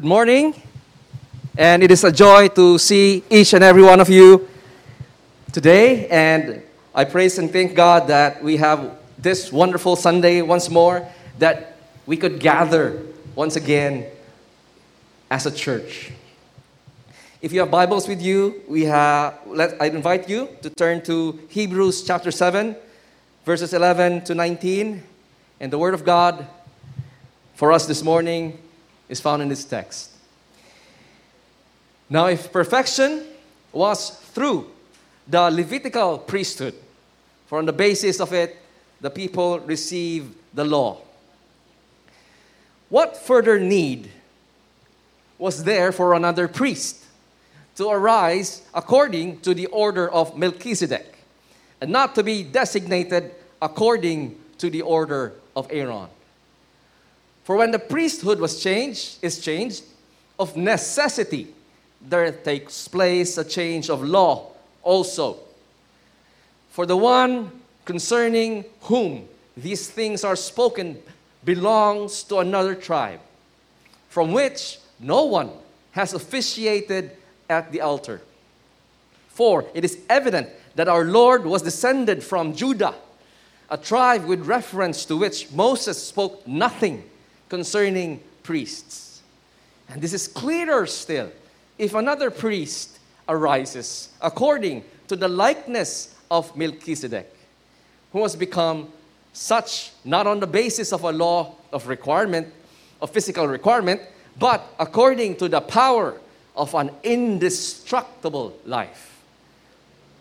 Good morning. And it is a joy to see each and every one of you today. And I praise and thank God that we have this wonderful Sunday once more, that we could gather once again as a church. If you have Bibles with you, we have, let, I invite you to turn to Hebrews chapter 7, verses 11 to 19. And the Word of God for us this morning is found in this text. Now, if perfection was through the Levitical priesthood, for on the basis of it, the people received the law. What further need was there for another priest to arise according to the order of Melchizedek and not to be designated according to the order of Aaron? For when the priesthood was changed, is changed, of necessity, there takes place a change of law also. For the one concerning whom these things are spoken belongs to another tribe, from which no one has officiated at the altar. For it is evident that our Lord was descended from Judah, a tribe with reference to which Moses spoke nothing concerning priests. And this is clearer still if another priest arises according to the likeness of Melchizedek, who has become such not on the basis of a law of requirement, of physical requirement, but according to the power of an indestructible life.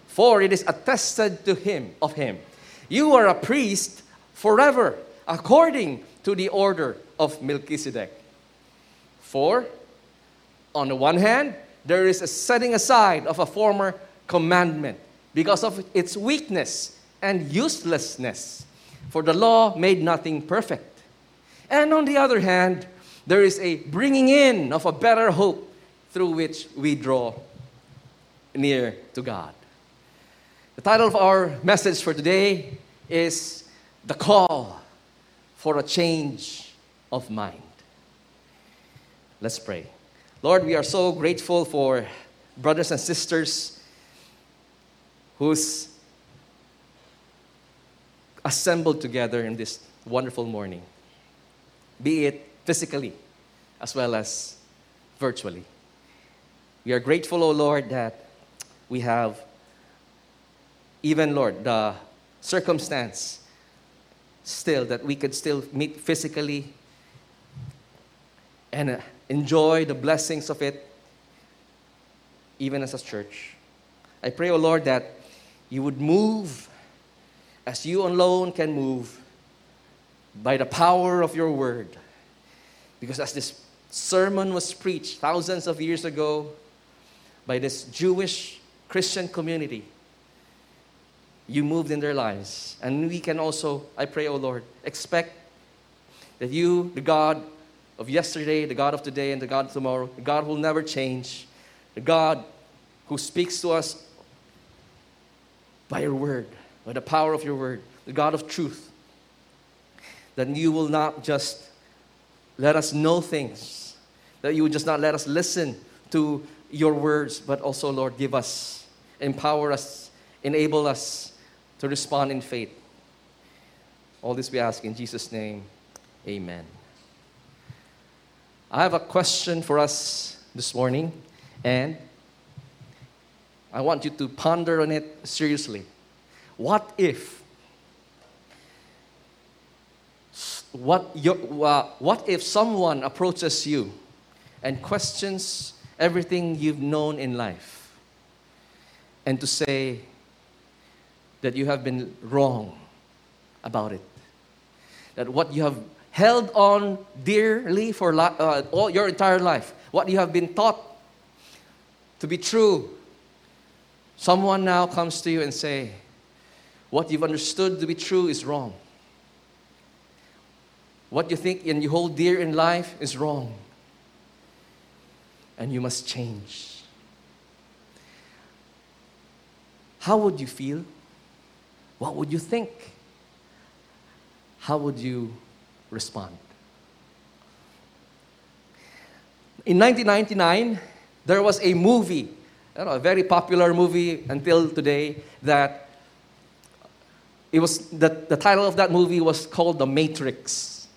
For it is attested to him of him, you are a priest forever, according to the order of Melchizedek. For, on the one hand, there is a setting aside of a former commandment because of its weakness and uselessness, for the law made nothing perfect. And on the other hand, there is a bringing in of a better hope through which we draw near to God. The title of our message for today is The Call for a Change of Mind. Let's pray. Lord, we are so grateful for brothers and sisters who's assembled together in this wonderful morning, be it physically as well as virtually. We are grateful, O oh Lord, that we have even, Lord, the circumstance still that we could still meet physically and uh, enjoy the blessings of it, even as a church. I pray, O oh Lord, that you would move as you alone can move by the power of your word. Because as this sermon was preached thousands of years ago by this Jewish Christian community, you moved in their lives. And we can also, I pray, O oh Lord, expect that you, the God of yesterday, the God of today, and the God of tomorrow, the God will never change, the God who speaks to us by your word, by the power of your word, the God of truth, that you will not just let us know things, that you will just not let us listen to your words, but also, Lord, give us, empower us, enable us to respond in faith. All this we ask in Jesus' name. Amen. I have a question for us this morning, and I want you to ponder on it seriously. What if? What, uh, what if someone approaches you and questions everything you've known in life and to say that you have been wrong about it? That what you have held on dearly for uh, all your entire life, what you have been taught to be true, someone now comes to you and say, what you've understood to be true is wrong. What you think and you hold dear in life is wrong. And you must change. How would you feel? What would you think? How would you respond. In 1999, there was a movie, know, a very popular movie until today, that it was the, the title of that movie was called The Matrix.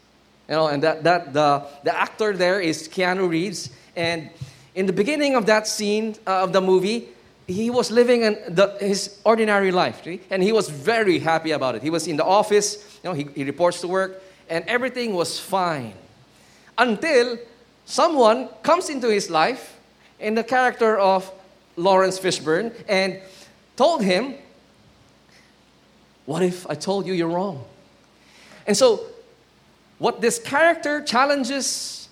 You know, and that, that the, the actor there is Keanu Reeves. And in the beginning of that scene uh, of the movie, he was living in the, his ordinary life, and he was very happy about it. He was in the office, you know, he, he reports to work, and everything was fine. Until someone comes into his life in the character of Laurence Fishburne and told him, What if I told you you're wrong? And so, what this character challenges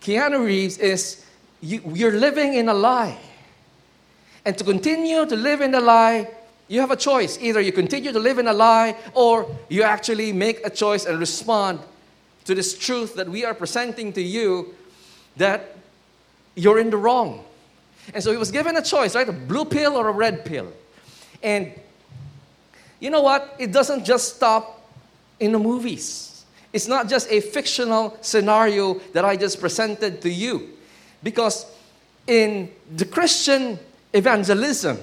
Keanu Reeves is you, you're living in a lie. And to continue to live in a lie, you have a choice. Either you continue to live in a lie or you actually make a choice and respond to this truth that we are presenting to you that you're in the wrong. And so he was given a choice, right? A blue pill or a red pill. And you know what? It doesn't just stop in the movies. It's not just a fictional scenario that I just presented to you. Because in the Christian evangelism,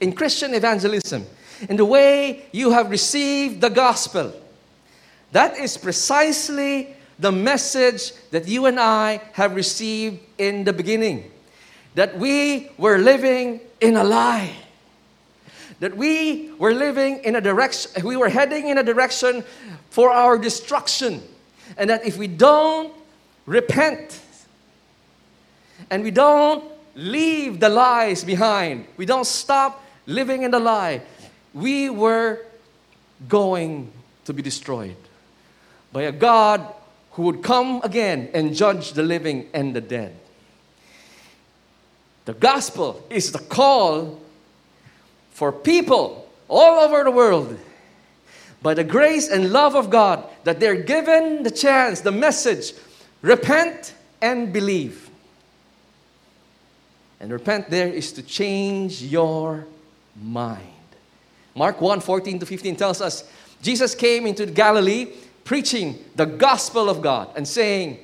in Christian evangelism, in the way you have received the gospel, that is precisely the message that you and I have received in the beginning. That we were living in a lie. That we were living in a direction, we were heading in a direction for our destruction. And that if we don't repent and we don't leave the lies behind, we don't stop living in the lie, we were going to be destroyed by a God who would come again and judge the living and the dead. The gospel is the call for people all over the world by the grace and love of God that they're given the chance, the message repent and believe. And repent there is to change your mind. Mark 1 14 to 15 tells us Jesus came into Galilee preaching the gospel of God and saying,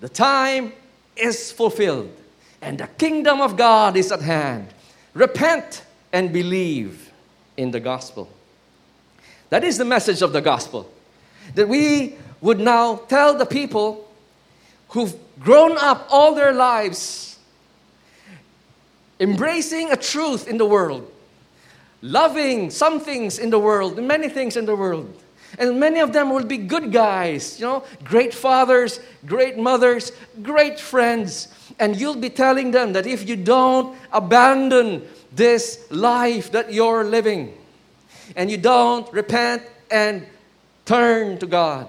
The time is fulfilled and the kingdom of God is at hand. Repent and believe in the gospel. That is the message of the gospel. That we would now tell the people who've grown up all their lives embracing a truth in the world, loving some things in the world, many things in the world and many of them will be good guys, you know, great fathers, great mothers, great friends. And you'll be telling them that if you don't abandon this life that you're living and you don't repent and turn to God,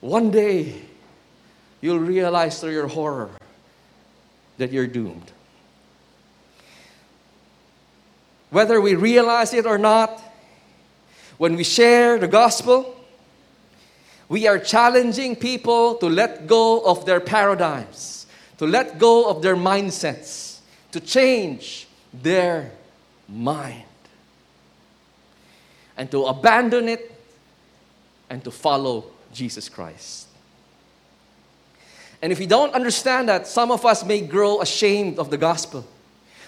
one day you'll realize through your horror that you're doomed. Whether we realize it or not, when we share the gospel, we are challenging people to let go of their paradigms, to let go of their mindsets, to change their mind, and to abandon it and to follow Jesus Christ. And if we don't understand that, some of us may grow ashamed of the gospel.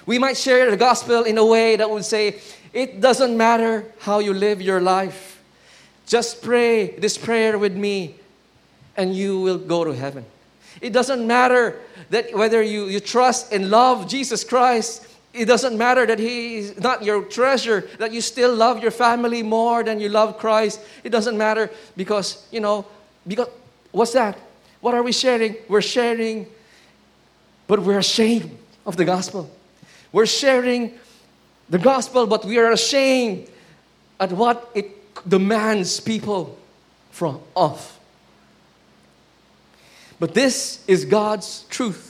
We might share the gospel in a way that would say, it doesn't matter how you live your life. Just pray this prayer with me and you will go to heaven. It doesn't matter that whether you, you trust and love Jesus Christ, it doesn't matter that He is not your treasure, that you still love your family more than you love Christ. It doesn't matter because, you know, because what's that? What are we sharing? We're sharing, but we're ashamed of the gospel. We're sharing the gospel, but we are ashamed at what it demands people from of. But this is God's truth.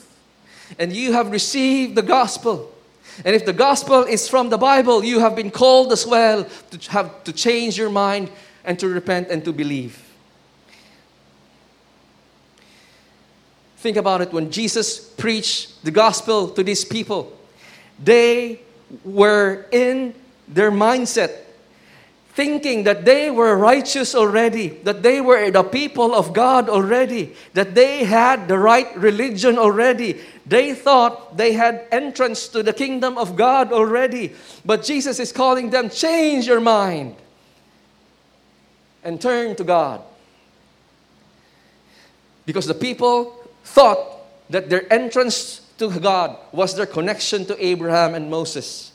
And you have received the gospel. And if the gospel is from the Bible, you have been called as well to have to change your mind and to repent and to believe. Think about it when Jesus preached the gospel to these people, they were in their mindset thinking that they were righteous already, that they were the people of God already, that they had the right religion already. They thought they had entrance to the kingdom of God already. But Jesus is calling them, change your mind and turn to God. Because the people thought that their entrance to God was their connection to Abraham and Moses.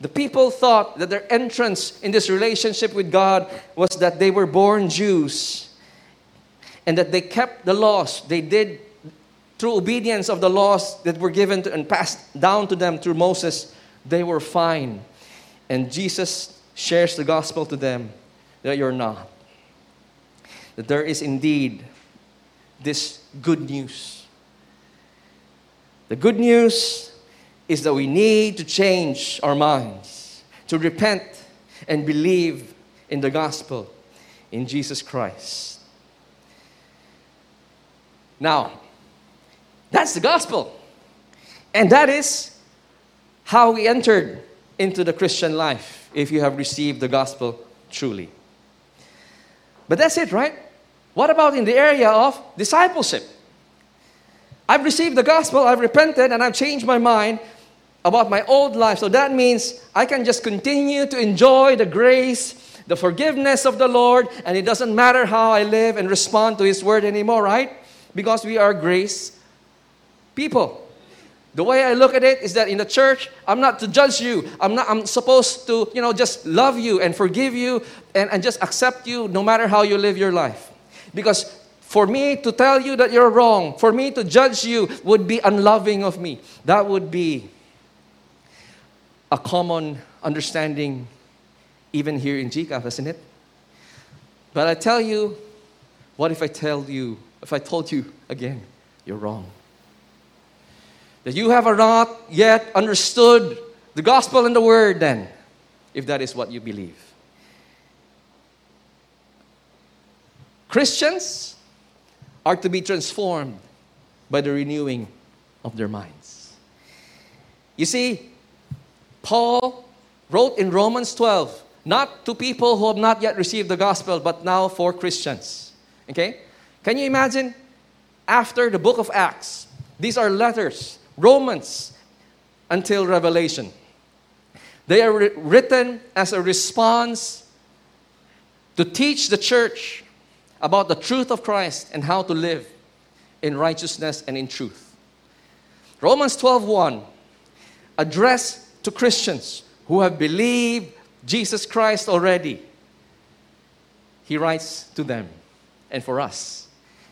The people thought that their entrance in this relationship with God was that they were born Jews and that they kept the laws. They did through obedience of the laws that were given to, and passed down to them through Moses, they were fine. And Jesus shares the gospel to them that you're not. That there is indeed this good news. The good news is that we need to change our minds, to repent and believe in the gospel in Jesus Christ. Now, that's the gospel. And that is how we entered into the Christian life if you have received the gospel truly. But that's it, right? What about in the area of discipleship? I've received the gospel, I've repented, and I've changed my mind about my old life. So that means I can just continue to enjoy the grace, the forgiveness of the Lord, and it doesn't matter how I live and respond to His word anymore, right? Because we are grace people. The way I look at it is that in the church, I'm not to judge you. I'm not I'm supposed to, you know, just love you and forgive you and, and just accept you no matter how you live your life. Because for me to tell you that you're wrong, for me to judge you, would be unloving of me. That would be a common understanding even here in GCAF, isn't it? But I tell you, what if I tell you, if I told you again, you're wrong? That you have not yet understood the gospel and the word, then, if that is what you believe. Christians are to be transformed by the renewing of their minds. You see, Paul wrote in Romans 12, not to people who have not yet received the gospel, but now for Christians. Okay? Can you imagine? After the book of Acts, these are letters, Romans until Revelation. They are written as a response to teach the church about the truth of Christ and how to live in righteousness and in truth. Romans 12:1 addressed to Christians who have believed Jesus Christ already. He writes to them and for us.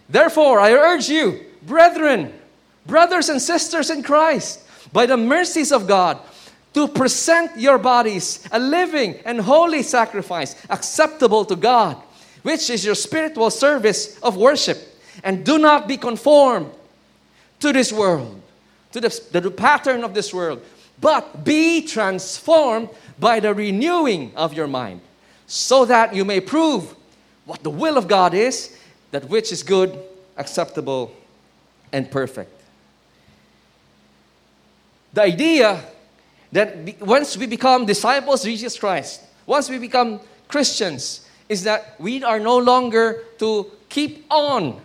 Therefore, I urge you, brethren, brothers and sisters in Christ, by the mercies of God, to present your bodies a living and holy sacrifice acceptable to God which is your spiritual service of worship. And do not be conformed to this world, to the, the pattern of this world, but be transformed by the renewing of your mind, so that you may prove what the will of God is, that which is good, acceptable, and perfect. The idea that once we become disciples of Jesus Christ, once we become Christians, is that we are no longer to keep on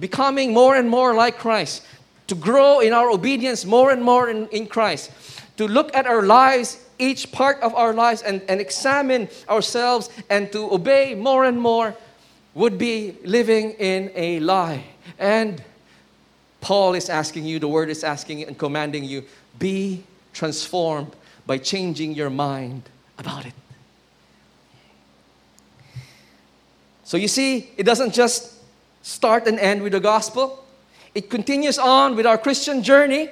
becoming more and more like Christ, to grow in our obedience more and more in, in Christ, to look at our lives, each part of our lives, and, and examine ourselves and to obey more and more would be living in a lie. And Paul is asking you, the word is asking and commanding you, be transformed by changing your mind about it. So you see, it doesn't just start and end with the gospel, it continues on with our Christian journey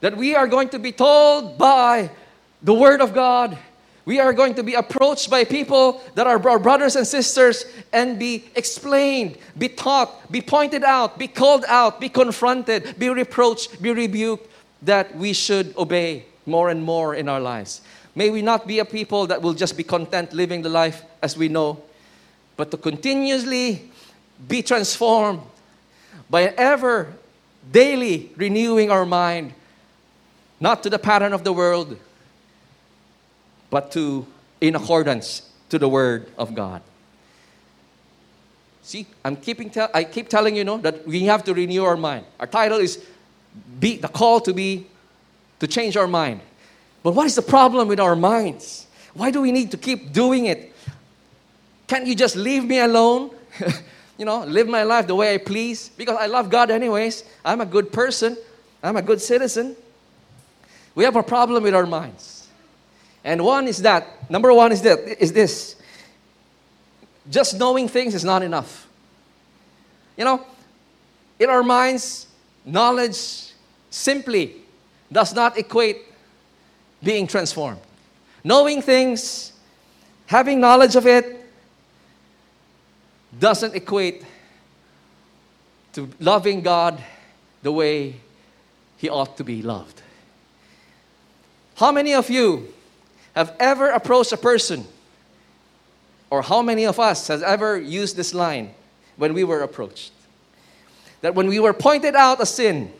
that we are going to be told by the Word of God. We are going to be approached by people that are our brothers and sisters and be explained, be taught, be pointed out, be called out, be confronted, be reproached, be rebuked that we should obey more and more in our lives. May we not be a people that will just be content living the life as we know, but to continuously be transformed by ever daily renewing our mind, not to the pattern of the world, but to in accordance to the Word of God. See, I'm keeping te- I keep telling you, know that we have to renew our mind. Our title is be the call to be to change our mind. But what is the problem with our minds? Why do we need to keep doing it? Can't you just leave me alone? you know, live my life the way I please? Because I love God anyways. I'm a good person. I'm a good citizen. We have a problem with our minds. And one is that, number one is that is this. Just knowing things is not enough. You know, in our minds, knowledge simply does not equate being transformed. Knowing things, having knowledge of it, doesn't equate to loving God the way He ought to be loved. How many of you have ever approached a person, or how many of us has ever used this line when we were approached? That when we were pointed out a sin,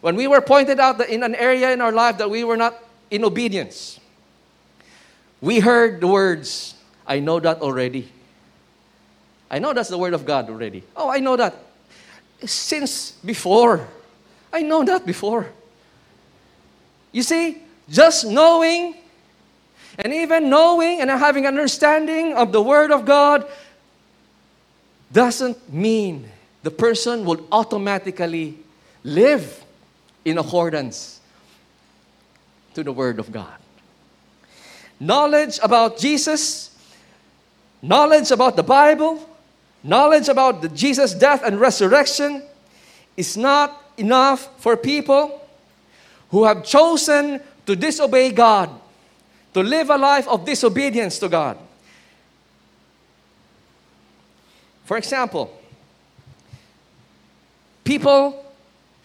when we were pointed out that in an area in our life that we were not in obedience, we heard the words, I know that already. I know that's the word of God already. Oh, I know that. Since before. I know that before. You see, just knowing and even knowing and having understanding of the Word of God doesn't mean the person will automatically live in accordance to the Word of God. Knowledge about Jesus, knowledge about the Bible, knowledge about the Jesus' death and resurrection is not enough for people who have chosen to disobey God, to live a life of disobedience to God. For example, people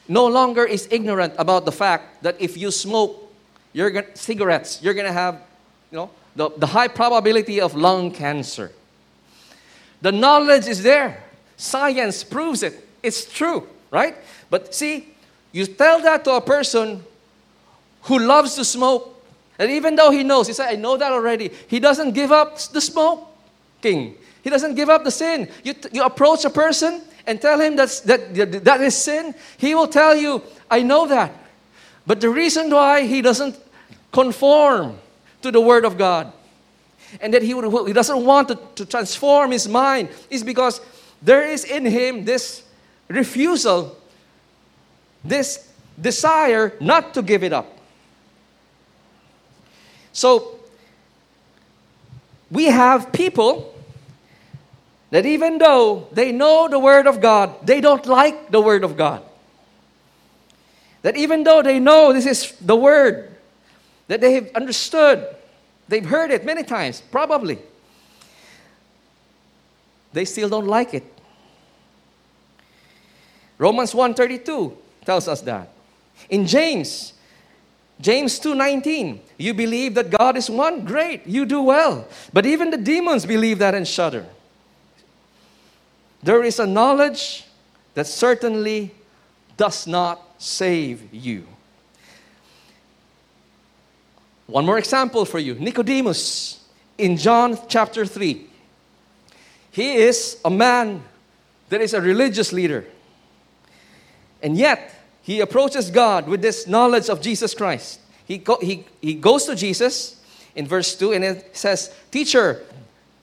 no longer is ignorant about the fact that if you smoke cigarettes, you're going to have, you know, the, the high probability of lung cancer. The knowledge is there. Science proves it. It's true, right? But see, you tell that to a person who loves to smoke, and even though he knows, he said, I know that already, he doesn't give up the smoking. He doesn't give up the sin. You, you approach a person and tell him that's, that, that is sin, he will tell you, I know that. But the reason why he doesn't conform to the Word of God and that he, would, he doesn't want to, to transform his mind is because there is in him this refusal, this desire not to give it up. So, we have people that even though they know the Word of God, they don't like the Word of God. That even though they know this is the Word, that they have understood, they've heard it many times, probably, they still don't like it. Romans 1:32 tells us that. In James, James 2:19, you believe that God is one? Great, you do well. But even the demons believe that and shudder. There is a knowledge that certainly does not save you. One more example for you Nicodemus in John chapter 3. He is a man that is a religious leader. And yet, he approaches God with this knowledge of Jesus Christ. He, go, he, he goes to Jesus in verse 2 and it says, Teacher,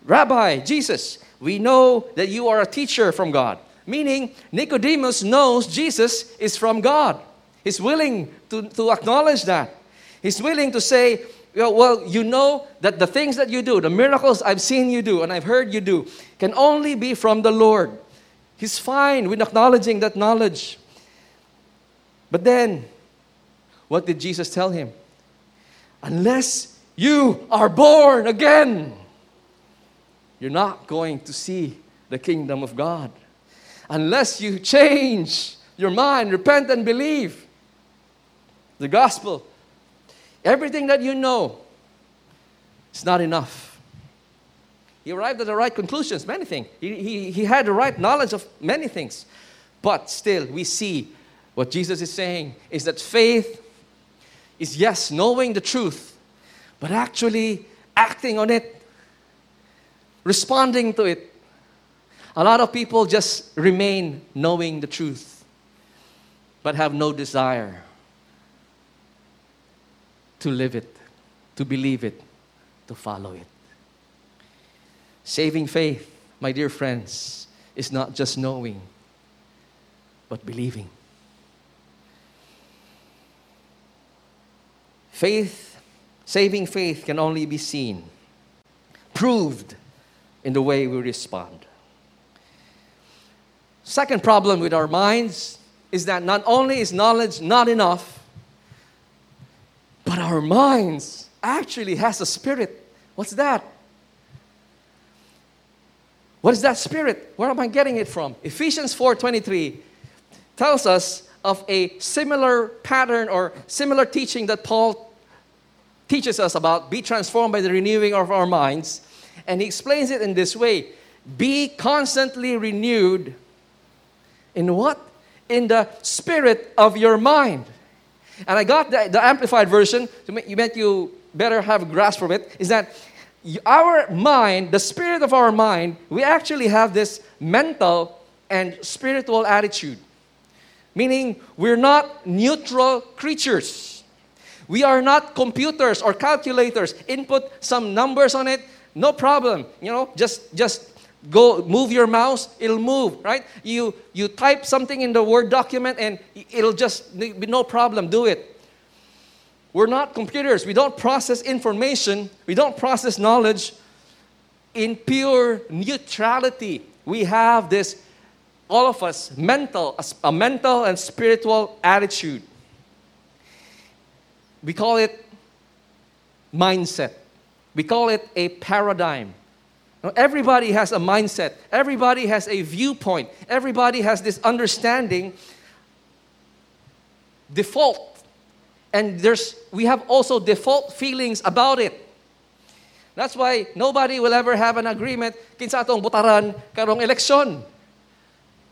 Rabbi, Jesus, we know that you are a teacher from God. Meaning, Nicodemus knows Jesus is from God. He's willing to, to acknowledge that. He's willing to say, well, you know that the things that you do, the miracles I've seen you do and I've heard you do, can only be from the Lord. He's fine with acknowledging that knowledge. But then, what did Jesus tell him? Unless you are born again, you're not going to see the kingdom of God. Unless you change your mind, repent, and believe the gospel, everything that you know is not enough. He arrived at the right conclusions, many things. He, he, he had the right knowledge of many things. But still, we see what Jesus is saying is that faith is, yes, knowing the truth, but actually acting on it. responding to it. A lot of people just remain knowing the truth, but have no desire to live it, to believe it, to follow it. Saving faith, my dear friends, is not just knowing, but believing. Faith, saving faith can only be seen, proved in the way we respond. Second problem with our minds is that not only is knowledge not enough, but our minds actually has a spirit. What's that? What is that spirit? Where am I getting it from? Ephesians 4:23 tells us of a similar pattern or similar teaching that Paul teaches us about be transformed by the renewing of our minds and he explains it in this way be constantly renewed in what in the spirit of your mind and i got the, the amplified version to make you meant you better have a grasp of it is that our mind, the spirit of our mind, we actually have this mental and spiritual attitude. Meaning, we're not neutral creatures. We are not computers or calculators. Input some numbers on it, no problem. You know, just just go move your mouse, it'll move, right? You you type something in the Word document and it'll just be no problem, do it. We're not computers. We don't process information, we don't process knowledge in pure neutrality. We have this, all of us, mental, a mental and spiritual attitude. We call it mindset. We call it a paradigm. Everybody has a mindset. Everybody has a viewpoint. Everybody has this understanding. Default and there's we have also default feelings about it. That's why nobody will ever have an agreement kinsa atong butaran karong election.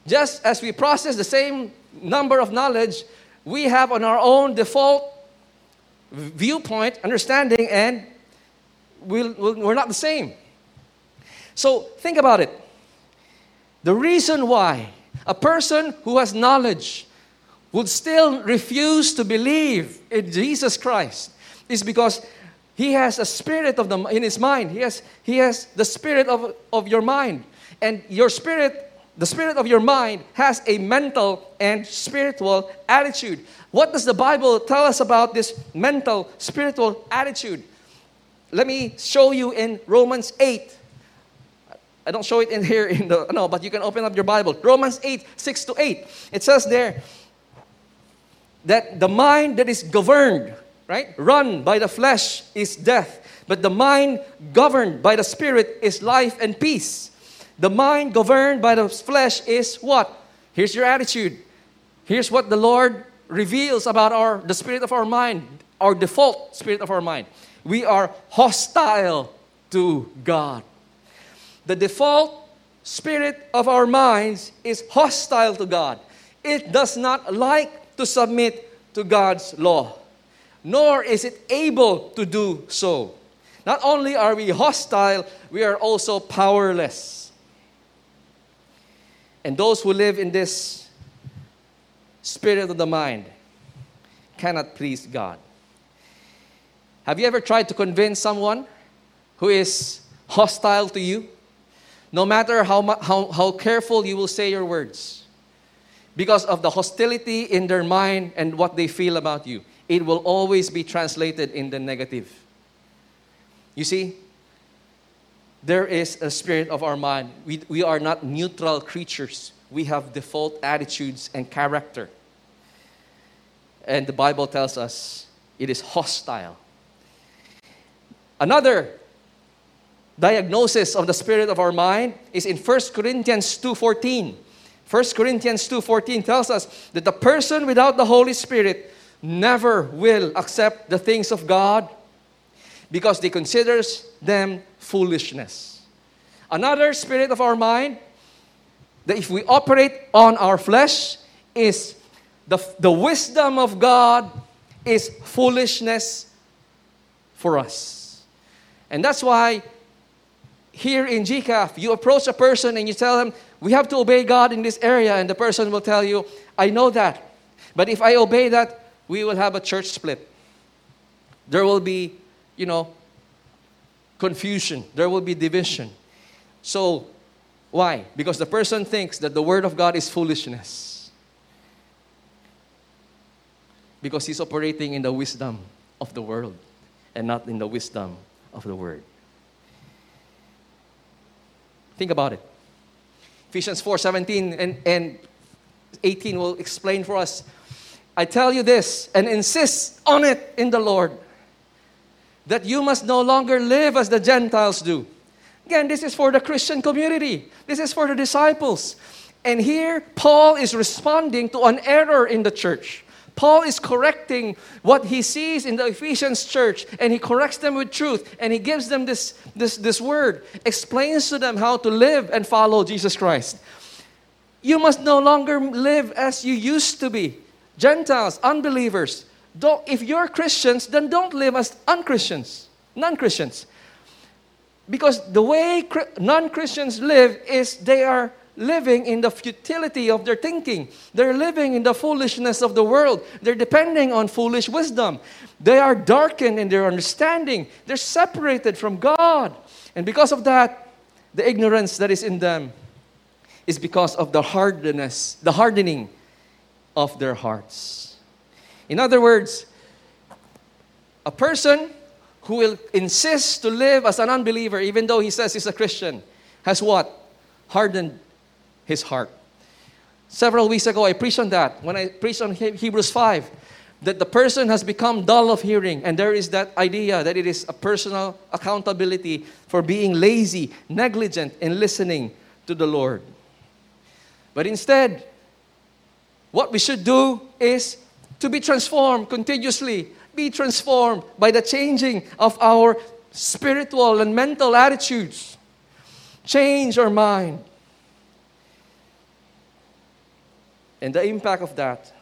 Just as we process the same number of knowledge, we have on our own default viewpoint, understanding, and we we we're not the same. So think about it. The reason why a person who has knowledge would still refuse to believe in Jesus Christ is because he has a spirit of the in his mind. He has he has the spirit of, of your mind. And your spirit, the spirit of your mind has a mental and spiritual attitude. What does the Bible tell us about this mental spiritual attitude? Let me show you in Romans 8. I don't show it in here in the no, but you can open up your Bible. Romans 8, 6 to 8. It says there, that the mind that is governed, right, run by the flesh is death, but the mind governed by the spirit is life and peace. The mind governed by the flesh is what? Here's your attitude. Here's what the Lord reveals about our the spirit of our mind, our default spirit of our mind. We are hostile to God. The default spirit of our minds is hostile to God. It does not like to submit to God's law, nor is it able to do so. Not only are we hostile, we are also powerless. And those who live in this spirit of the mind cannot please God. Have you ever tried to convince someone who is hostile to you? No matter how, how, how careful you will say your words, because of the hostility in their mind and what they feel about you. It will always be translated in the negative. You see, there is a spirit of our mind. We, we are not neutral creatures, we have default attitudes and character. And the Bible tells us it is hostile. Another diagnosis of the spirit of our mind is in 1 Corinthians 2:14. 1 Corinthians 2:14 tells us that the person without the Holy Spirit never will accept the things of God because they considers them foolishness. Another spirit of our mind that if we operate on our flesh is the, the wisdom of God is foolishness for us. And that's why here in GCAF, you approach a person and you tell them, we have to obey God in this area, and the person will tell you, I know that. But if I obey that, we will have a church split. There will be, you know, confusion. There will be division. So, why? Because the person thinks that the Word of God is foolishness. Because he's operating in the wisdom of the world and not in the wisdom of the Word. Think about it. Ephesians 4 17 and, and 18 will explain for us. I tell you this and insist on it in the Lord that you must no longer live as the Gentiles do. Again, this is for the Christian community, this is for the disciples. And here, Paul is responding to an error in the church. Paul is correcting what he sees in the Ephesians church, and he corrects them with truth, and he gives them this, this, this word, explains to them how to live and follow Jesus Christ. You must no longer live as you used to be. Gentiles, unbelievers, don't, if you're Christians, then don't live as unchristians, non Christians. Because the way non Christians live is they are living in the futility of their thinking. They're living in the foolishness of the world. They're depending on foolish wisdom. They are darkened in their understanding. They're separated from God. And because of that, the ignorance that is in them is because of the hardness, the hardening of their hearts. In other words, a person who will insist to live as an unbeliever, even though he says he's a Christian, has what? Hardened his heart. Several weeks ago, I preached on that when I preached on Hebrews 5 that the person has become dull of hearing, and there is that idea that it is a personal accountability for being lazy, negligent in listening to the Lord. But instead, what we should do is to be transformed continuously, be transformed by the changing of our spiritual and mental attitudes. Change our mind. And the impact of that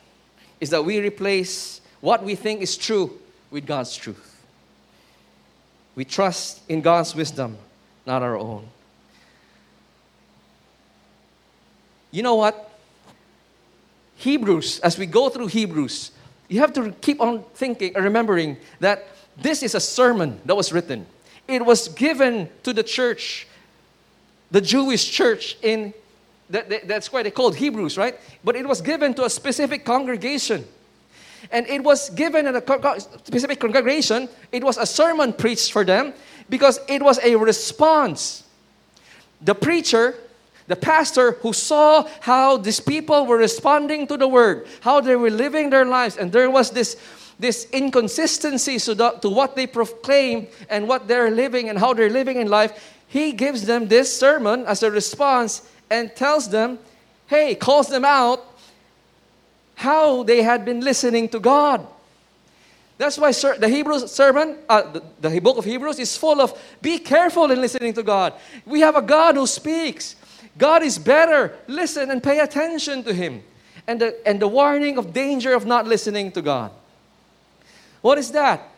is that we replace what we think is true with God's truth. We trust in God's wisdom, not our own. You know what? Hebrews, as we go through Hebrews, you have to keep on thinking and remembering that this is a sermon that was written. It was given to the church, the Jewish church in that, that's why they called Hebrews, right? But it was given to a specific congregation. And it was given in a specific congregation, it was a sermon preached for them because it was a response. The preacher, the pastor who saw how these people were responding to the word, how they were living their lives, and there was this, this inconsistency to, the, to what they proclaim and what they're living and how they're living in life. He gives them this sermon as a response and tells them, hey, calls them out how they had been listening to God. That's why the Hebrews sermon, uh, the, the book of Hebrews is full of be careful in listening to God. We have a God who speaks. God is better. Listen and pay attention to Him. And the, and the warning of danger of not listening to God. What is that?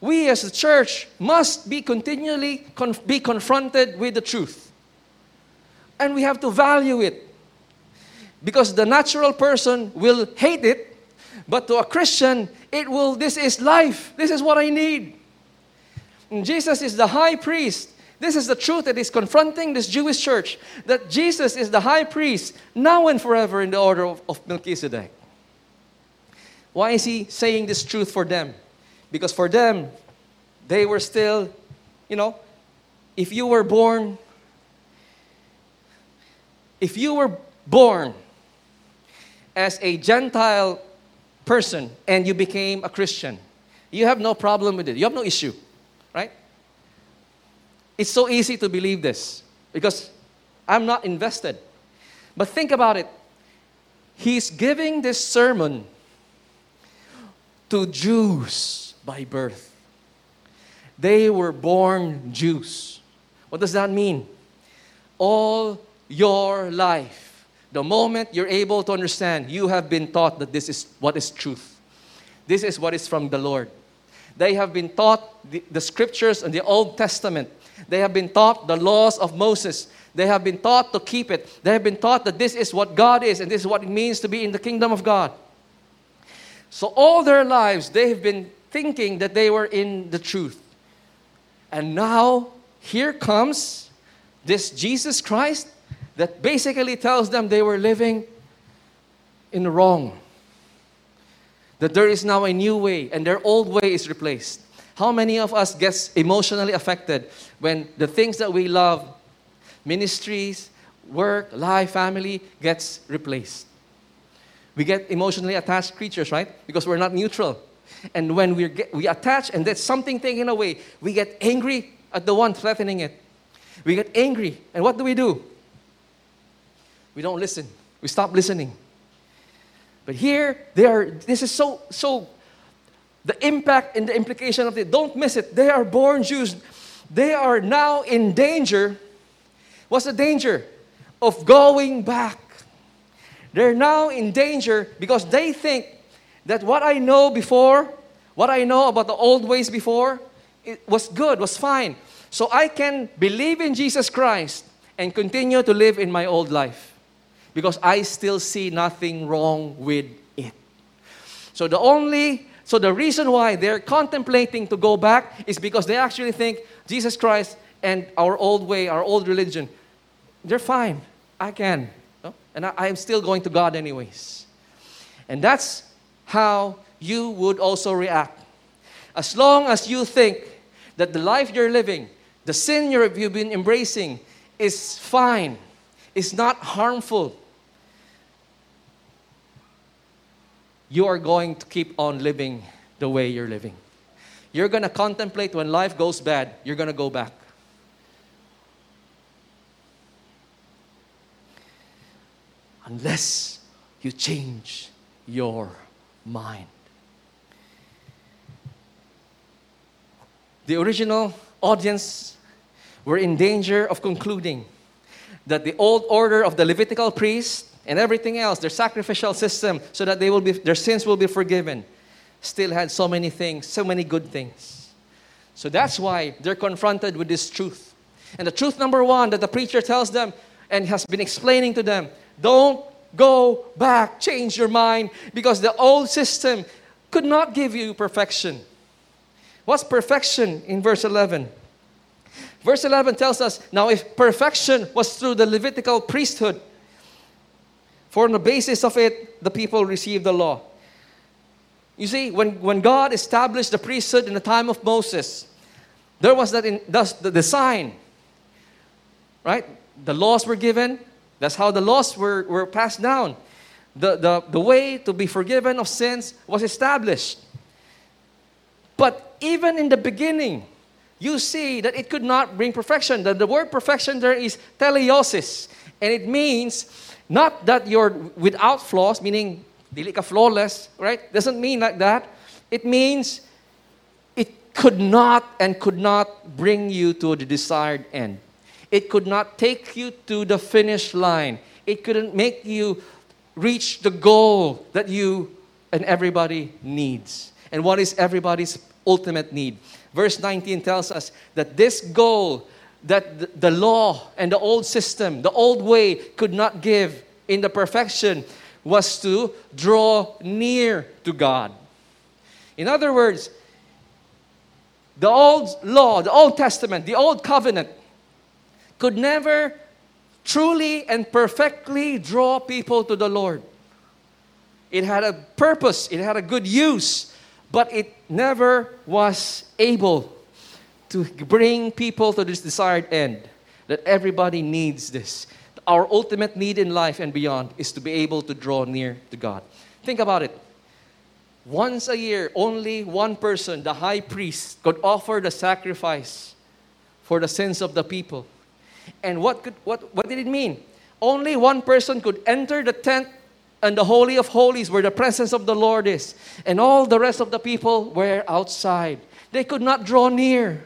We as a church must be continually conf- be confronted with the truth and we have to value it. Because the natural person will hate it, but to a Christian, it will, this is life. This is what I need. And Jesus is the high priest. This is the truth that is confronting this Jewish church that Jesus is the high priest now and forever in the order of, of Melchizedek. Why is he saying this truth for them? Because for them, they were still, you know, if you were born if you were born as a Gentile person and you became a Christian, you have no problem with it. You have no issue, right? It's so easy to believe this because I'm not invested. But think about it. He's giving this sermon to Jews by birth. They were born Jews. What does that mean? All your life. The moment you're able to understand, you have been taught that this is what is truth. This is what is from the Lord. They have been taught the, the scriptures and the Old Testament. They have been taught the laws of Moses. They have been taught to keep it. They have been taught that this is what God is and this is what it means to be in the kingdom of God. So, all their lives, they have been thinking that they were in the truth. And now, here comes this Jesus Christ that basically tells them they were living in wrong. That there is now a new way and their old way is replaced. How many of us gets emotionally affected when the things that we love, ministries, work, life, family, gets replaced? We get emotionally attached creatures, right? Because we're not neutral. And when we get, we attach and there's something taken away, we get angry at the one threatening it. We get angry. And what do we do? We don't listen. We stop listening. But here, they are, this is so, so, the impact and the implication of it, don't miss it. They are born Jews. They are now in danger. What's the danger? Of going back they're now in danger because they think that what I know before, what I know about the old ways before, it was good, was fine. So I can believe in Jesus Christ and continue to live in my old life because I still see nothing wrong with it. So the only so the reason why they're contemplating to go back is because they actually think Jesus Christ and our old way, our old religion, they're fine. I can and I, am still going to God anyways. And that's how you would also react. As long as you think that the life you're living, the sin you've been embracing, is fine, is not harmful, you are going to keep on living the way you're living. You're going to contemplate when life goes bad, you're going to go back. unless you change your mind. The original audience were in danger of concluding that the old order of the Levitical priest and everything else, their sacrificial system, so that they will be, their sins will be forgiven, still had so many things, so many good things. So that's why they're confronted with this truth. And the truth number one that the preacher tells them and has been explaining to them don't go back, change your mind, because the old system could not give you perfection. What's perfection in verse 11? Verse 11 tells us now, if perfection was through the Levitical priesthood, for on the basis of it, the people received the law. You see, when, when God established the priesthood in the time of Moses, there was that in, thus the, the sign, right? The laws were given, that's how the laws were, were passed down. The, the, the way to be forgiven of sins was established. But even in the beginning, you see that it could not bring perfection. The, the word perfection there is teleiosis. And it means not that you're without flaws, meaning dili ka flawless, right? Doesn't mean like that. It means it could not and could not bring you to the desired end. It could not take you to the finish line. It couldn't make you reach the goal that you and everybody needs. And what is everybody's ultimate need? Verse 19 tells us that this goal that the law and the old system, the old way could not give in the perfection was to draw near to God. In other words, the old law, the Old Testament, the Old Covenant could never truly and perfectly draw people to the Lord. It had a purpose, it had a good use, but it never was able to bring people to this desired end. That everybody needs this. Our ultimate need in life and beyond is to be able to draw near to God. Think about it. Once a year, only one person, the high priest, could offer the sacrifice for the sins of the people. And what, could, what, what did it mean? Only one person could enter the tent and the Holy of Holies where the presence of the Lord is. And all the rest of the people were outside. They could not draw near.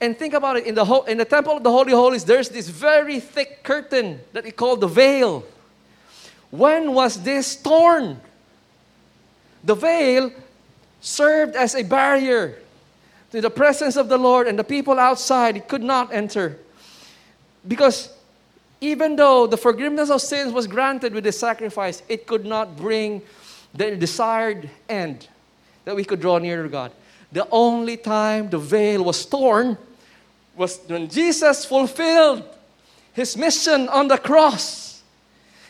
And think about it in the, ho- in the temple of the Holy Holies, there's this very thick curtain that he called the veil. When was this torn? The veil served as a barrier to the presence of the Lord, and the people outside It could not enter. Because even though the forgiveness of sins was granted with the sacrifice, it could not bring the desired end that we could draw near to God. The only time the veil was torn was when Jesus fulfilled his mission on the cross.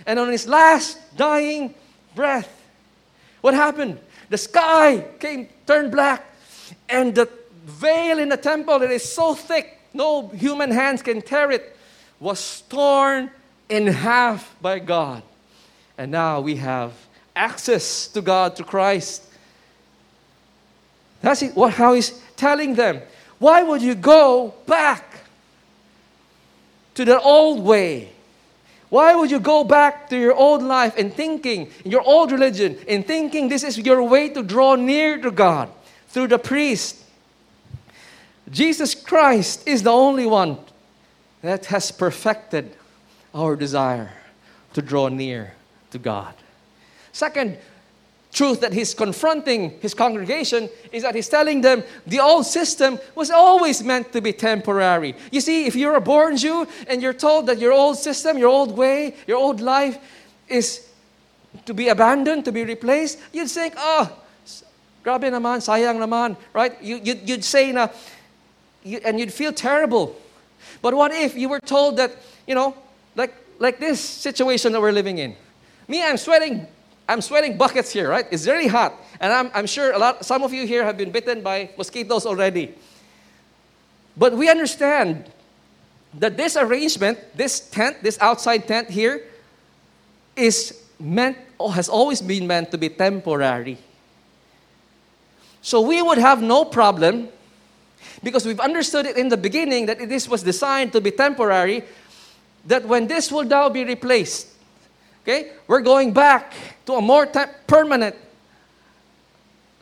And on his last dying breath, what happened? The sky came turned black, and the veil in the temple that is so thick, no human hands can tear it, was torn in half by God. And now we have access to God, to Christ. That's it. what, how he's telling them. Why would you go back to the old way? Why would you go back to your old life and thinking, your old religion, and thinking this is your way to draw near to God through the priest? Jesus Christ is the only one that has perfected our desire to draw near to God. Second truth that he's confronting his congregation is that he's telling them the old system was always meant to be temporary. You see, if you're a born Jew and you're told that your old system, your old way, your old life is to be abandoned, to be replaced, you'd think, oh, grabe naman, sayang naman, right? You, you'd, you'd say na, you, and you'd feel terrible. But what if you were told that, you know, like, like this situation that we're living in? Me, I'm sweating, I'm sweating buckets here, right? It's really hot. And I'm, I'm sure a lot, some of you here have been bitten by mosquitoes already. But we understand that this arrangement, this tent, this outside tent here, is meant, or has always been meant to be temporary. So we would have no problem because we've understood it in the beginning that this was designed to be temporary, that when this will now be replaced, okay, we're going back to a more te- permanent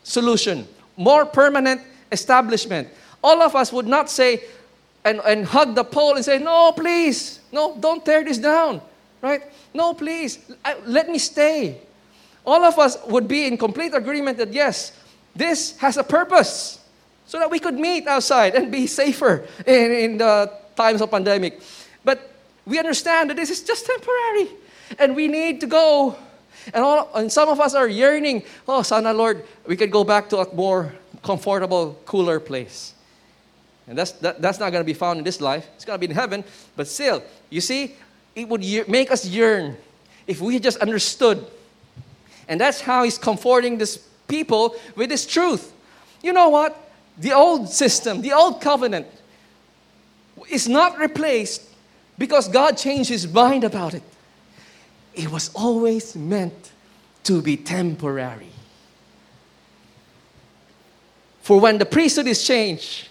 solution, more permanent establishment. All of us would not say and, and hug the pole and say, No, please, no, don't tear this down, right? No, please, I, let me stay. All of us would be in complete agreement that yes, this has a purpose so that we could meet outside and be safer in, in the times of pandemic. But we understand that this is just temporary and we need to go. And, all, and some of us are yearning, oh, Sana Lord, we could go back to a more comfortable, cooler place. And that's, that, that's not going to be found in this life. It's going to be in heaven. But still, you see, it would make us yearn if we just understood. And that's how he's comforting this people with this truth. You know what? the old system, the old covenant, is not replaced because God changed his mind about it. It was always meant to be temporary. For when the priesthood is changed,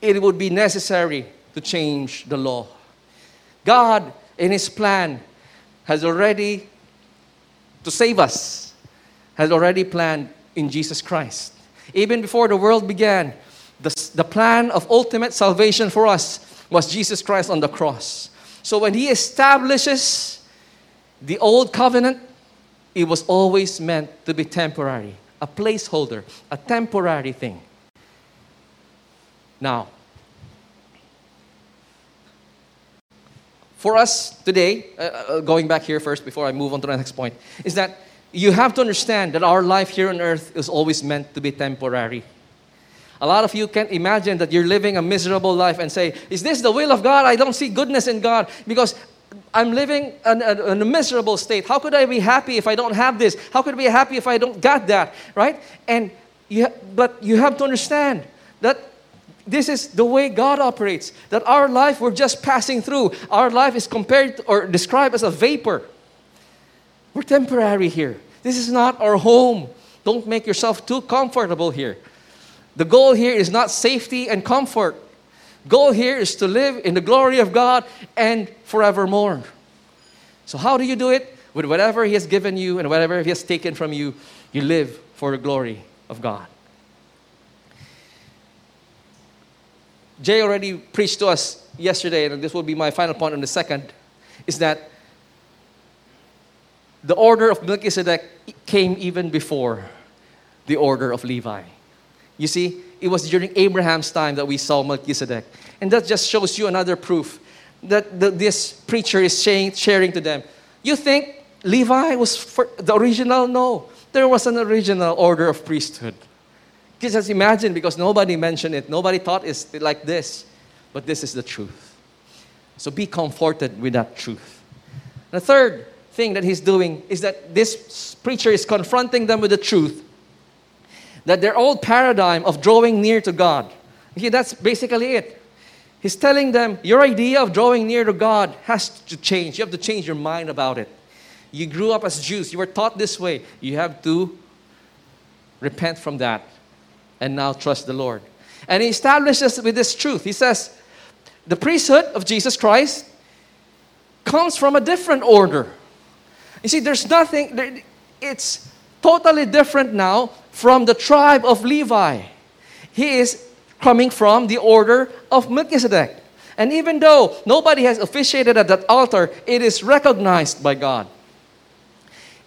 it would be necessary to change the law. God, in his plan, has already, to save us, has already planned in Jesus Christ even before the world began, the, the plan of ultimate salvation for us was Jesus Christ on the cross. So when He establishes the old covenant, it was always meant to be temporary, a placeholder, a temporary thing. Now, for us today, uh, uh going back here first before I move on to the next point, is that you have to understand that our life here on earth is always meant to be temporary. A lot of you can't imagine that you're living a miserable life and say, Is this the will of God? I don't see goodness in God because I'm living in a, miserable state. How could I be happy if I don't have this? How could I be happy if I don't got that? Right? And you, but you have to understand that this is the way God operates. That our life, we're just passing through. Our life is compared to, or described as a vapor. We're temporary here. This is not our home. Don't make yourself too comfortable here. The goal here is not safety and comfort. Goal here is to live in the glory of God and forevermore. So how do you do it? With whatever he has given you and whatever he has taken from you, you live for the glory of God. Jay already preached to us yesterday, and this will be my final point on the second, is that the order of Melchizedek came even before the order of Levi. You see, it was during Abraham's time that we saw Melchizedek. And that just shows you another proof that the, this preacher is saying, sharing to them. You think Levi was the original? No. There was an original order of priesthood. Just imagine, because nobody mentioned it, nobody thought it's like this. But this is the truth. So be comforted with that truth. The third thing that he's doing is that this preacher is confronting them with the truth that their old paradigm of drawing near to God, okay, that's basically it. He's telling them, Your idea of drawing near to God has to change. You have to change your mind about it. You grew up as Jews, you were taught this way. You have to repent from that and now trust the Lord. And he establishes with this truth. He says, The priesthood of Jesus Christ comes from a different order. You see, there's nothing, it's totally different now from the tribe of Levi. He is coming from the order of Melchizedek. And even though nobody has officiated at that altar, it is recognized by God.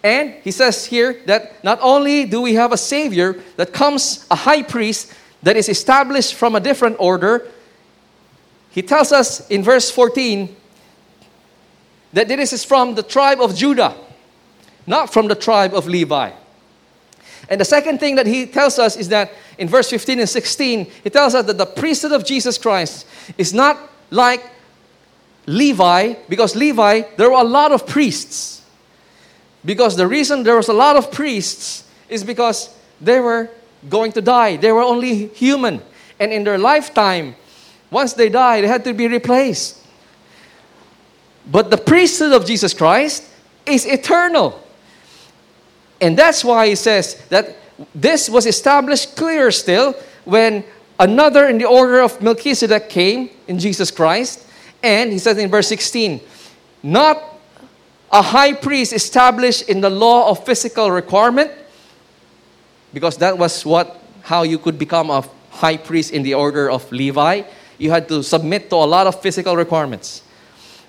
And he says here that not only do we have a Savior that comes, a high priest that is established from a different order, he tells us in verse 14 that this is from the tribe of Judah, not from the tribe of Levi. And the second thing that he tells us is that in verse 15 and 16, he tells us that the priesthood of Jesus Christ is not like Levi, because Levi, there were a lot of priests. Because the reason there was a lot of priests is because they were going to die. They were only human. And in their lifetime, once they died, they had to be replaced. But the priesthood of Jesus Christ is eternal. And that's why he says that this was established clear still when another in the order of Melchizedek came in Jesus Christ. And he says in verse 16, not a high priest established in the law of physical requirement, because that was what how you could become a high priest in the order of Levi. You had to submit to a lot of physical requirements.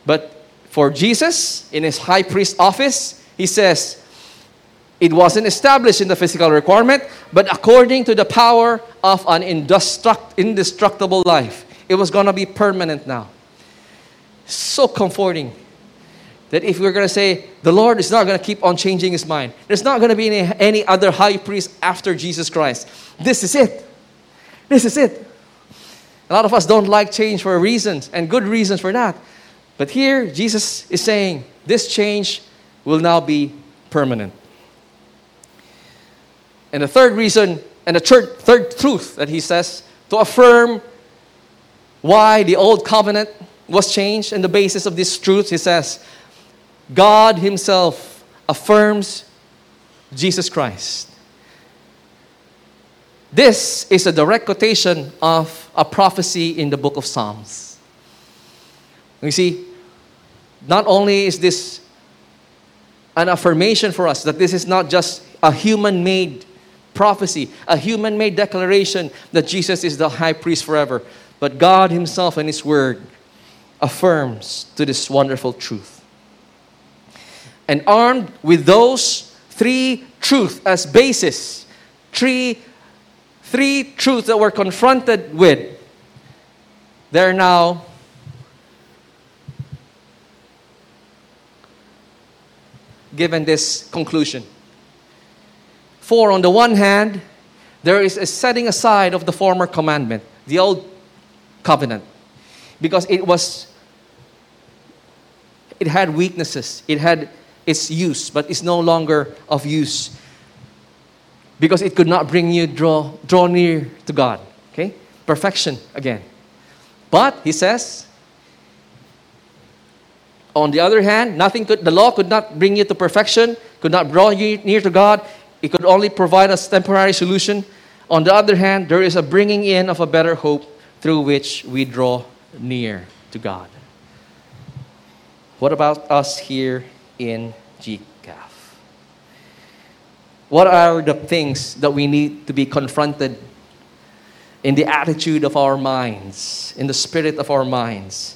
But for Jesus, in his high priest office, he says, it wasn't established in the physical requirement, but according to the power of an indestructible life. It was going to be permanent now. So comforting that if we're going to say the Lord is not going to keep on changing his mind, there's not going to be any, any other high priest after Jesus Christ. This is it. This is it. A lot of us don't like change for reasons and good reasons for that. But here, Jesus is saying this change will now be permanent. And the third reason, and the third, third truth that he says to affirm why the old covenant was changed and the basis of this truth, he says, God Himself affirms Jesus Christ. This is a direct quotation of a prophecy in the book of Psalms. You see, not only is this an affirmation for us that this is not just a human made prophecy, a human made declaration that Jesus is the high priest forever. But God Himself and His Word affirms to this wonderful truth. And armed with those three truths as basis, three, three truths that we're confronted with, they're now given this conclusion. For on the one hand, there is a setting aside of the former commandment, the old covenant, because it was it had weaknesses, it had its use, but it's no longer of use because it could not bring you draw draw near to God. Okay? Perfection again. But he says, on the other hand, nothing could the law could not bring you to perfection, could not draw you near to God. It could only provide us temporary solution. On the other hand, there is a bringing in of a better hope through which we draw near to God. What about us here in GCAF? What are the things that we need to be confronted in the attitude of our minds, in the spirit of our minds,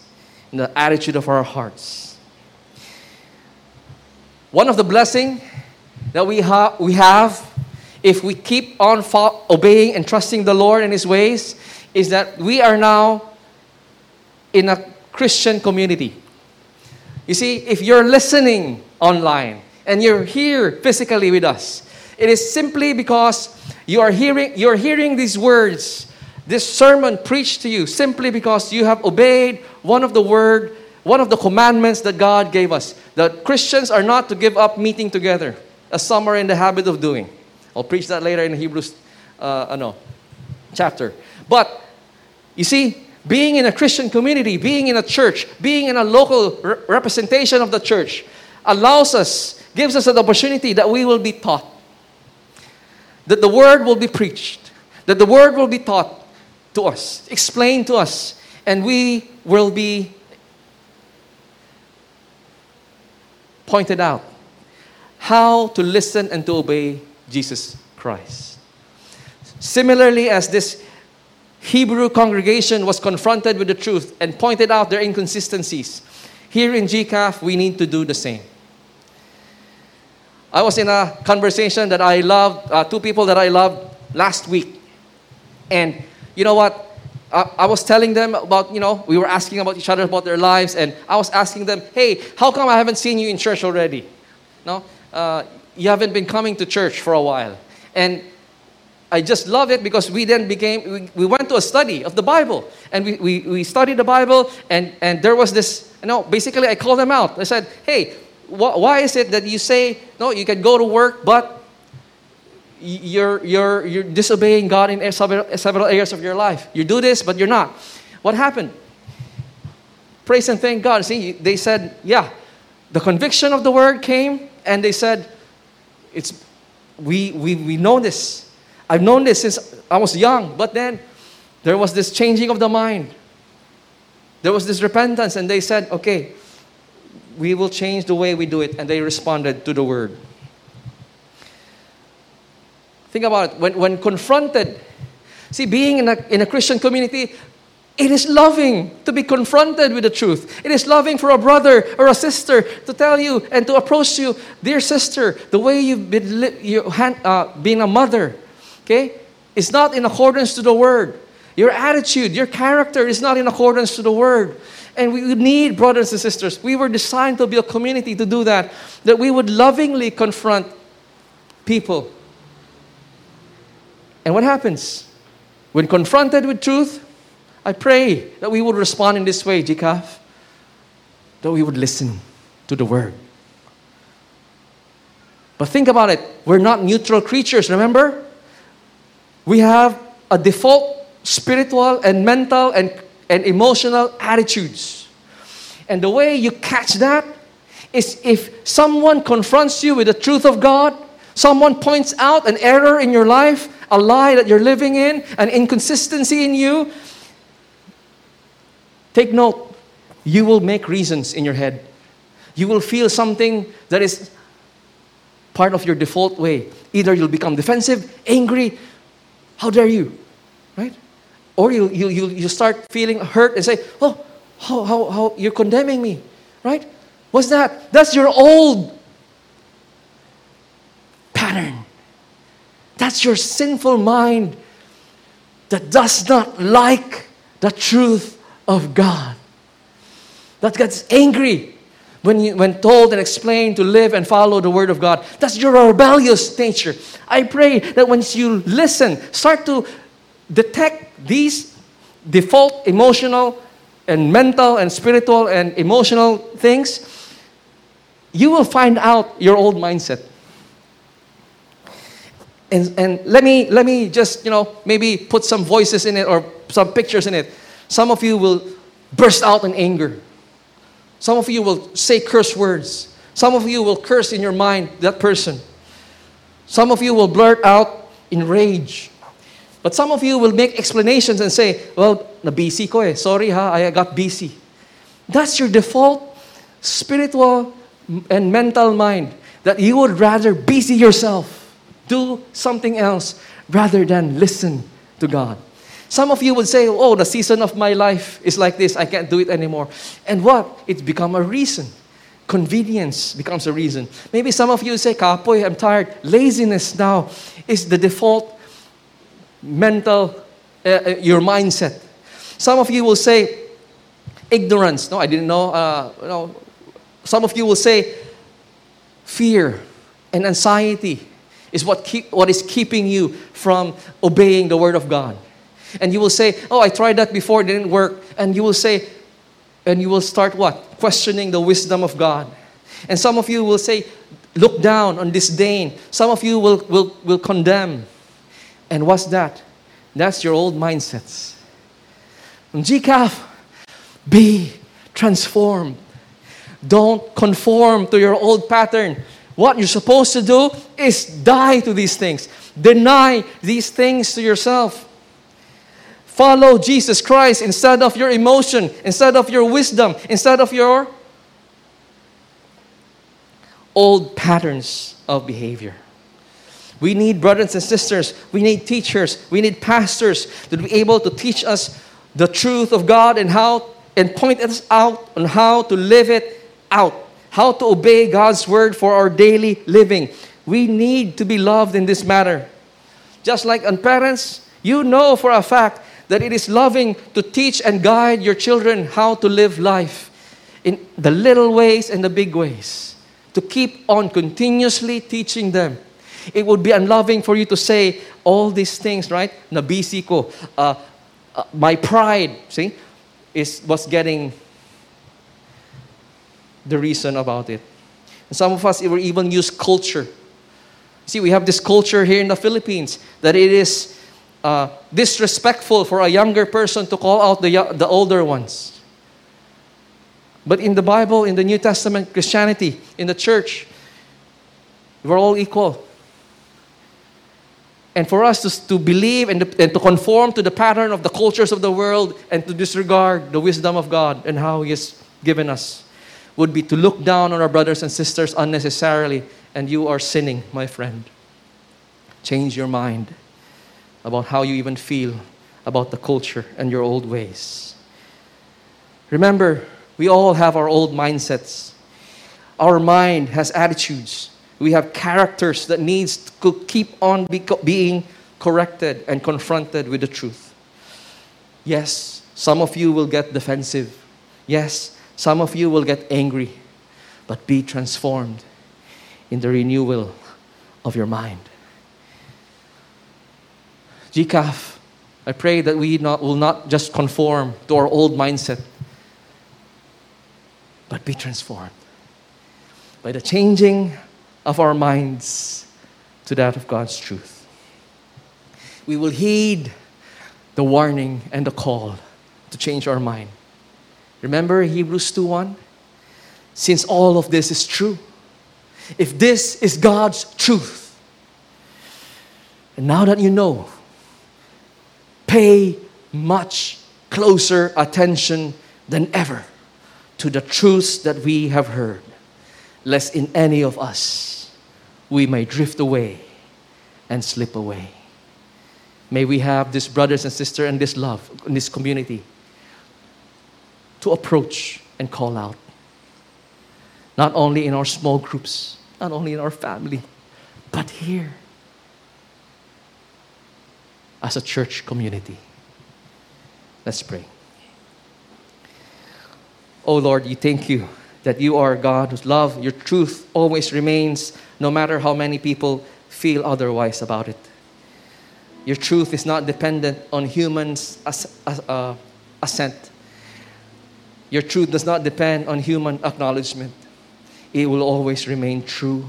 in the attitude of our hearts? One of the blessing that we, ha- we have if we keep on fo- obeying and trusting the Lord and His ways, is that we are now in a Christian community. You see, if you're listening online and you're here physically with us, it is simply because you are hearing, you're hearing these words, this sermon preached to you, simply because you have obeyed one of the word, one of the commandments that God gave us. That Christians are not to give up meeting together, as some are in the habit of doing. I'll preach that later in Hebrews uh, no, chapter. But you see, being in a Christian community, being in a church, being in a local re- representation of the church allows us, gives us an opportunity that we will be taught, that the word will be preached, that the word will be taught to us, explained to us, and we will be pointed out how to listen and to obey Jesus Christ. Similarly, as this Hebrew congregation was confronted with the truth and pointed out their inconsistencies, here in GCAF, we need to do the same. I was in a conversation that I loved, uh, two people that I loved last week. And you know what? I, I was telling them about, you know, we were asking about each other about their lives, and I was asking them, hey, how come I haven't seen you in church already? No? Uh, you haven't been coming to church for a while. And I just love it because we then became, we, we went to a study of the Bible. And we, we, we studied the Bible, and, and there was this, you know, basically I called them out. I said, hey, wh- why is it that you say, no, you can go to work, but you're, you're, you're disobeying God in several, several areas of your life? You do this, but you're not. What happened? Praise and thank God. See, they said, yeah, the conviction of the word came, and they said, it's, we, we, we know this. I've known this since I was young, but then there was this changing of the mind. There was this repentance, and they said, okay, we will change the way we do it. And they responded to the word. Think about it. When, when confronted, see, being in a, in a Christian community, it is loving to be confronted with the truth. It is loving for a brother or a sister to tell you and to approach you, dear sister, the way you've been, li- you, uh, being a mother, okay, is not in accordance to the word. Your attitude, your character is not in accordance to the word. And we need brothers and sisters. We were designed to be a community to do that, that we would lovingly confront people. And what happens? When confronted with truth, I pray that we would respond in this way, GCAF, that we would listen to the word. But think about it. We're not neutral creatures, remember? We have a default spiritual and mental and, and emotional attitudes. And the way you catch that is if someone confronts you with the truth of God, someone points out an error in your life, a lie that you're living in, an inconsistency in you, Take note, you will make reasons in your head. You will feel something that is part of your default way. Either you'll become defensive, angry, how dare you, right? Or you, you, you, you start feeling hurt and say, oh, how, how, how, you're condemning me, right? What's that? That's your old pattern. That's your sinful mind that does not like the truth of God. That gets angry when, you, when told and explained to live and follow the Word of God. That's your rebellious nature. I pray that once you listen, start to detect these default emotional and mental and spiritual and emotional things, you will find out your old mindset. And, and let me let me just you know maybe put some voices in it or some pictures in it. Some of you will burst out in anger. Some of you will say curse words. Some of you will curse in your mind that person. Some of you will blurt out in rage. But some of you will make explanations and say, well, na busy ko eh. Sorry ha, I got busy. That's your default spiritual and mental mind that you would rather busy yourself, do something else rather than listen to God. Some of you would say, oh, the season of my life is like this. I can't do it anymore. And what? It's become a reason. Convenience becomes a reason. Maybe some of you say, Kapoy, I'm tired. Laziness now is the default mental, uh, uh, your mindset. Some of you will say, ignorance. No, I didn't know. Uh, no. Some of you will say, fear and anxiety is what, keep, what is keeping you from obeying the word of God. And you will say, Oh, I tried that before, it didn't work. And you will say, and you will start what? Questioning the wisdom of God. And some of you will say, look down on disdain. Some of you will, will, will condemn. And what's that? That's your old mindsets. GCAF, be transformed. Don't conform to your old pattern. What you're supposed to do is die to these things. Deny these things to yourself. Follow Jesus Christ instead of your emotion, instead of your wisdom, instead of your old patterns of behavior. We need brothers and sisters, we need teachers, we need pastors to be able to teach us the truth of God and how and point us out on how to live it out, how to obey God's word for our daily living. We need to be loved in this matter. Just like on parents, you know for a fact that it is loving to teach and guide your children how to live life in the little ways and the big ways. To keep on continuously teaching them. It would be unloving for you to say all these things, right? Nabisi ko, uh, uh, my pride, see, is what's getting the reason about it. And some of us will even use culture. See, we have this culture here in the Philippines that it is uh, disrespectful for a younger person to call out the, the older ones. But in the Bible, in the New Testament Christianity, in the church, we're all equal. And for us to, to believe and and to conform to the pattern of the cultures of the world and to disregard the wisdom of God and how He has given us would be to look down on our brothers and sisters unnecessarily, and you are sinning, my friend. Change your mind about how you even feel about the culture and your old ways. Remember, we all have our old mindsets. Our mind has attitudes. We have characters that needs to keep on being corrected and confronted with the truth. Yes, some of you will get defensive. Yes, some of you will get angry. But be transformed in the renewal of your mind. GCAF, I pray that we not, will not just conform to our old mindset, but be transformed by the changing of our minds to that of God's truth. We will heed the warning and the call to change our mind. Remember Hebrews 2:1? Since all of this is true, if this is God's truth, and now that you know pay much closer attention than ever to the truths that we have heard, lest in any of us we may drift away and slip away. May we have this brothers and sisters and this love in this community to approach and call out. Not only in our small groups, not only in our family, but here as a church community. Let's pray. Oh Lord, you thank you that you are God whose love, your truth always remains, no matter how many people feel otherwise about it. Your truth is not dependent on humans' uh, assent. Your truth does not depend on human acknowledgement. It will always remain true.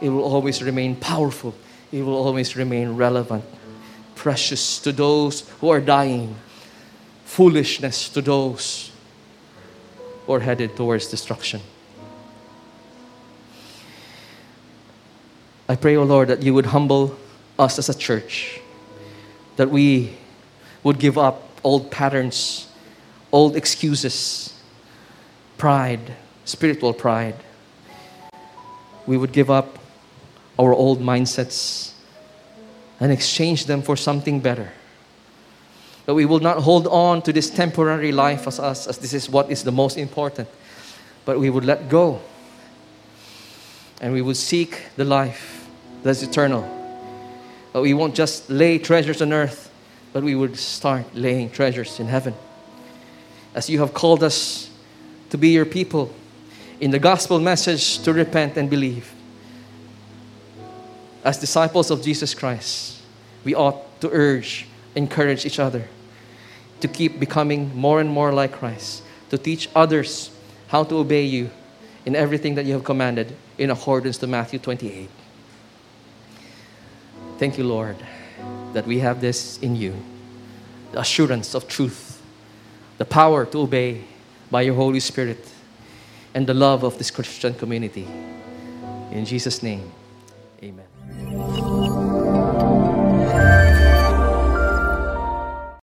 It will always remain powerful. It will always remain relevant precious to those who are dying, foolishness to those who are headed towards destruction. I pray, O oh Lord, that you would humble us as a church, that we would give up old patterns, old excuses, pride, spiritual pride. We would give up our old mindsets and exchange them for something better. That we will not hold on to this temporary life as us, as this is what is the most important, but we would let go and we would seek the life that's eternal. But we won't just lay treasures on earth, but we would start laying treasures in heaven. As you have called us to be your people in the gospel message to repent and believe. As disciples of Jesus Christ, we ought to urge, encourage each other to keep becoming more and more like Christ, to teach others how to obey you in everything that you have commanded in accordance to Matthew 28. Thank you, Lord, that we have this in you the assurance of truth, the power to obey by your Holy Spirit, and the love of this Christian community. In Jesus' name. 아!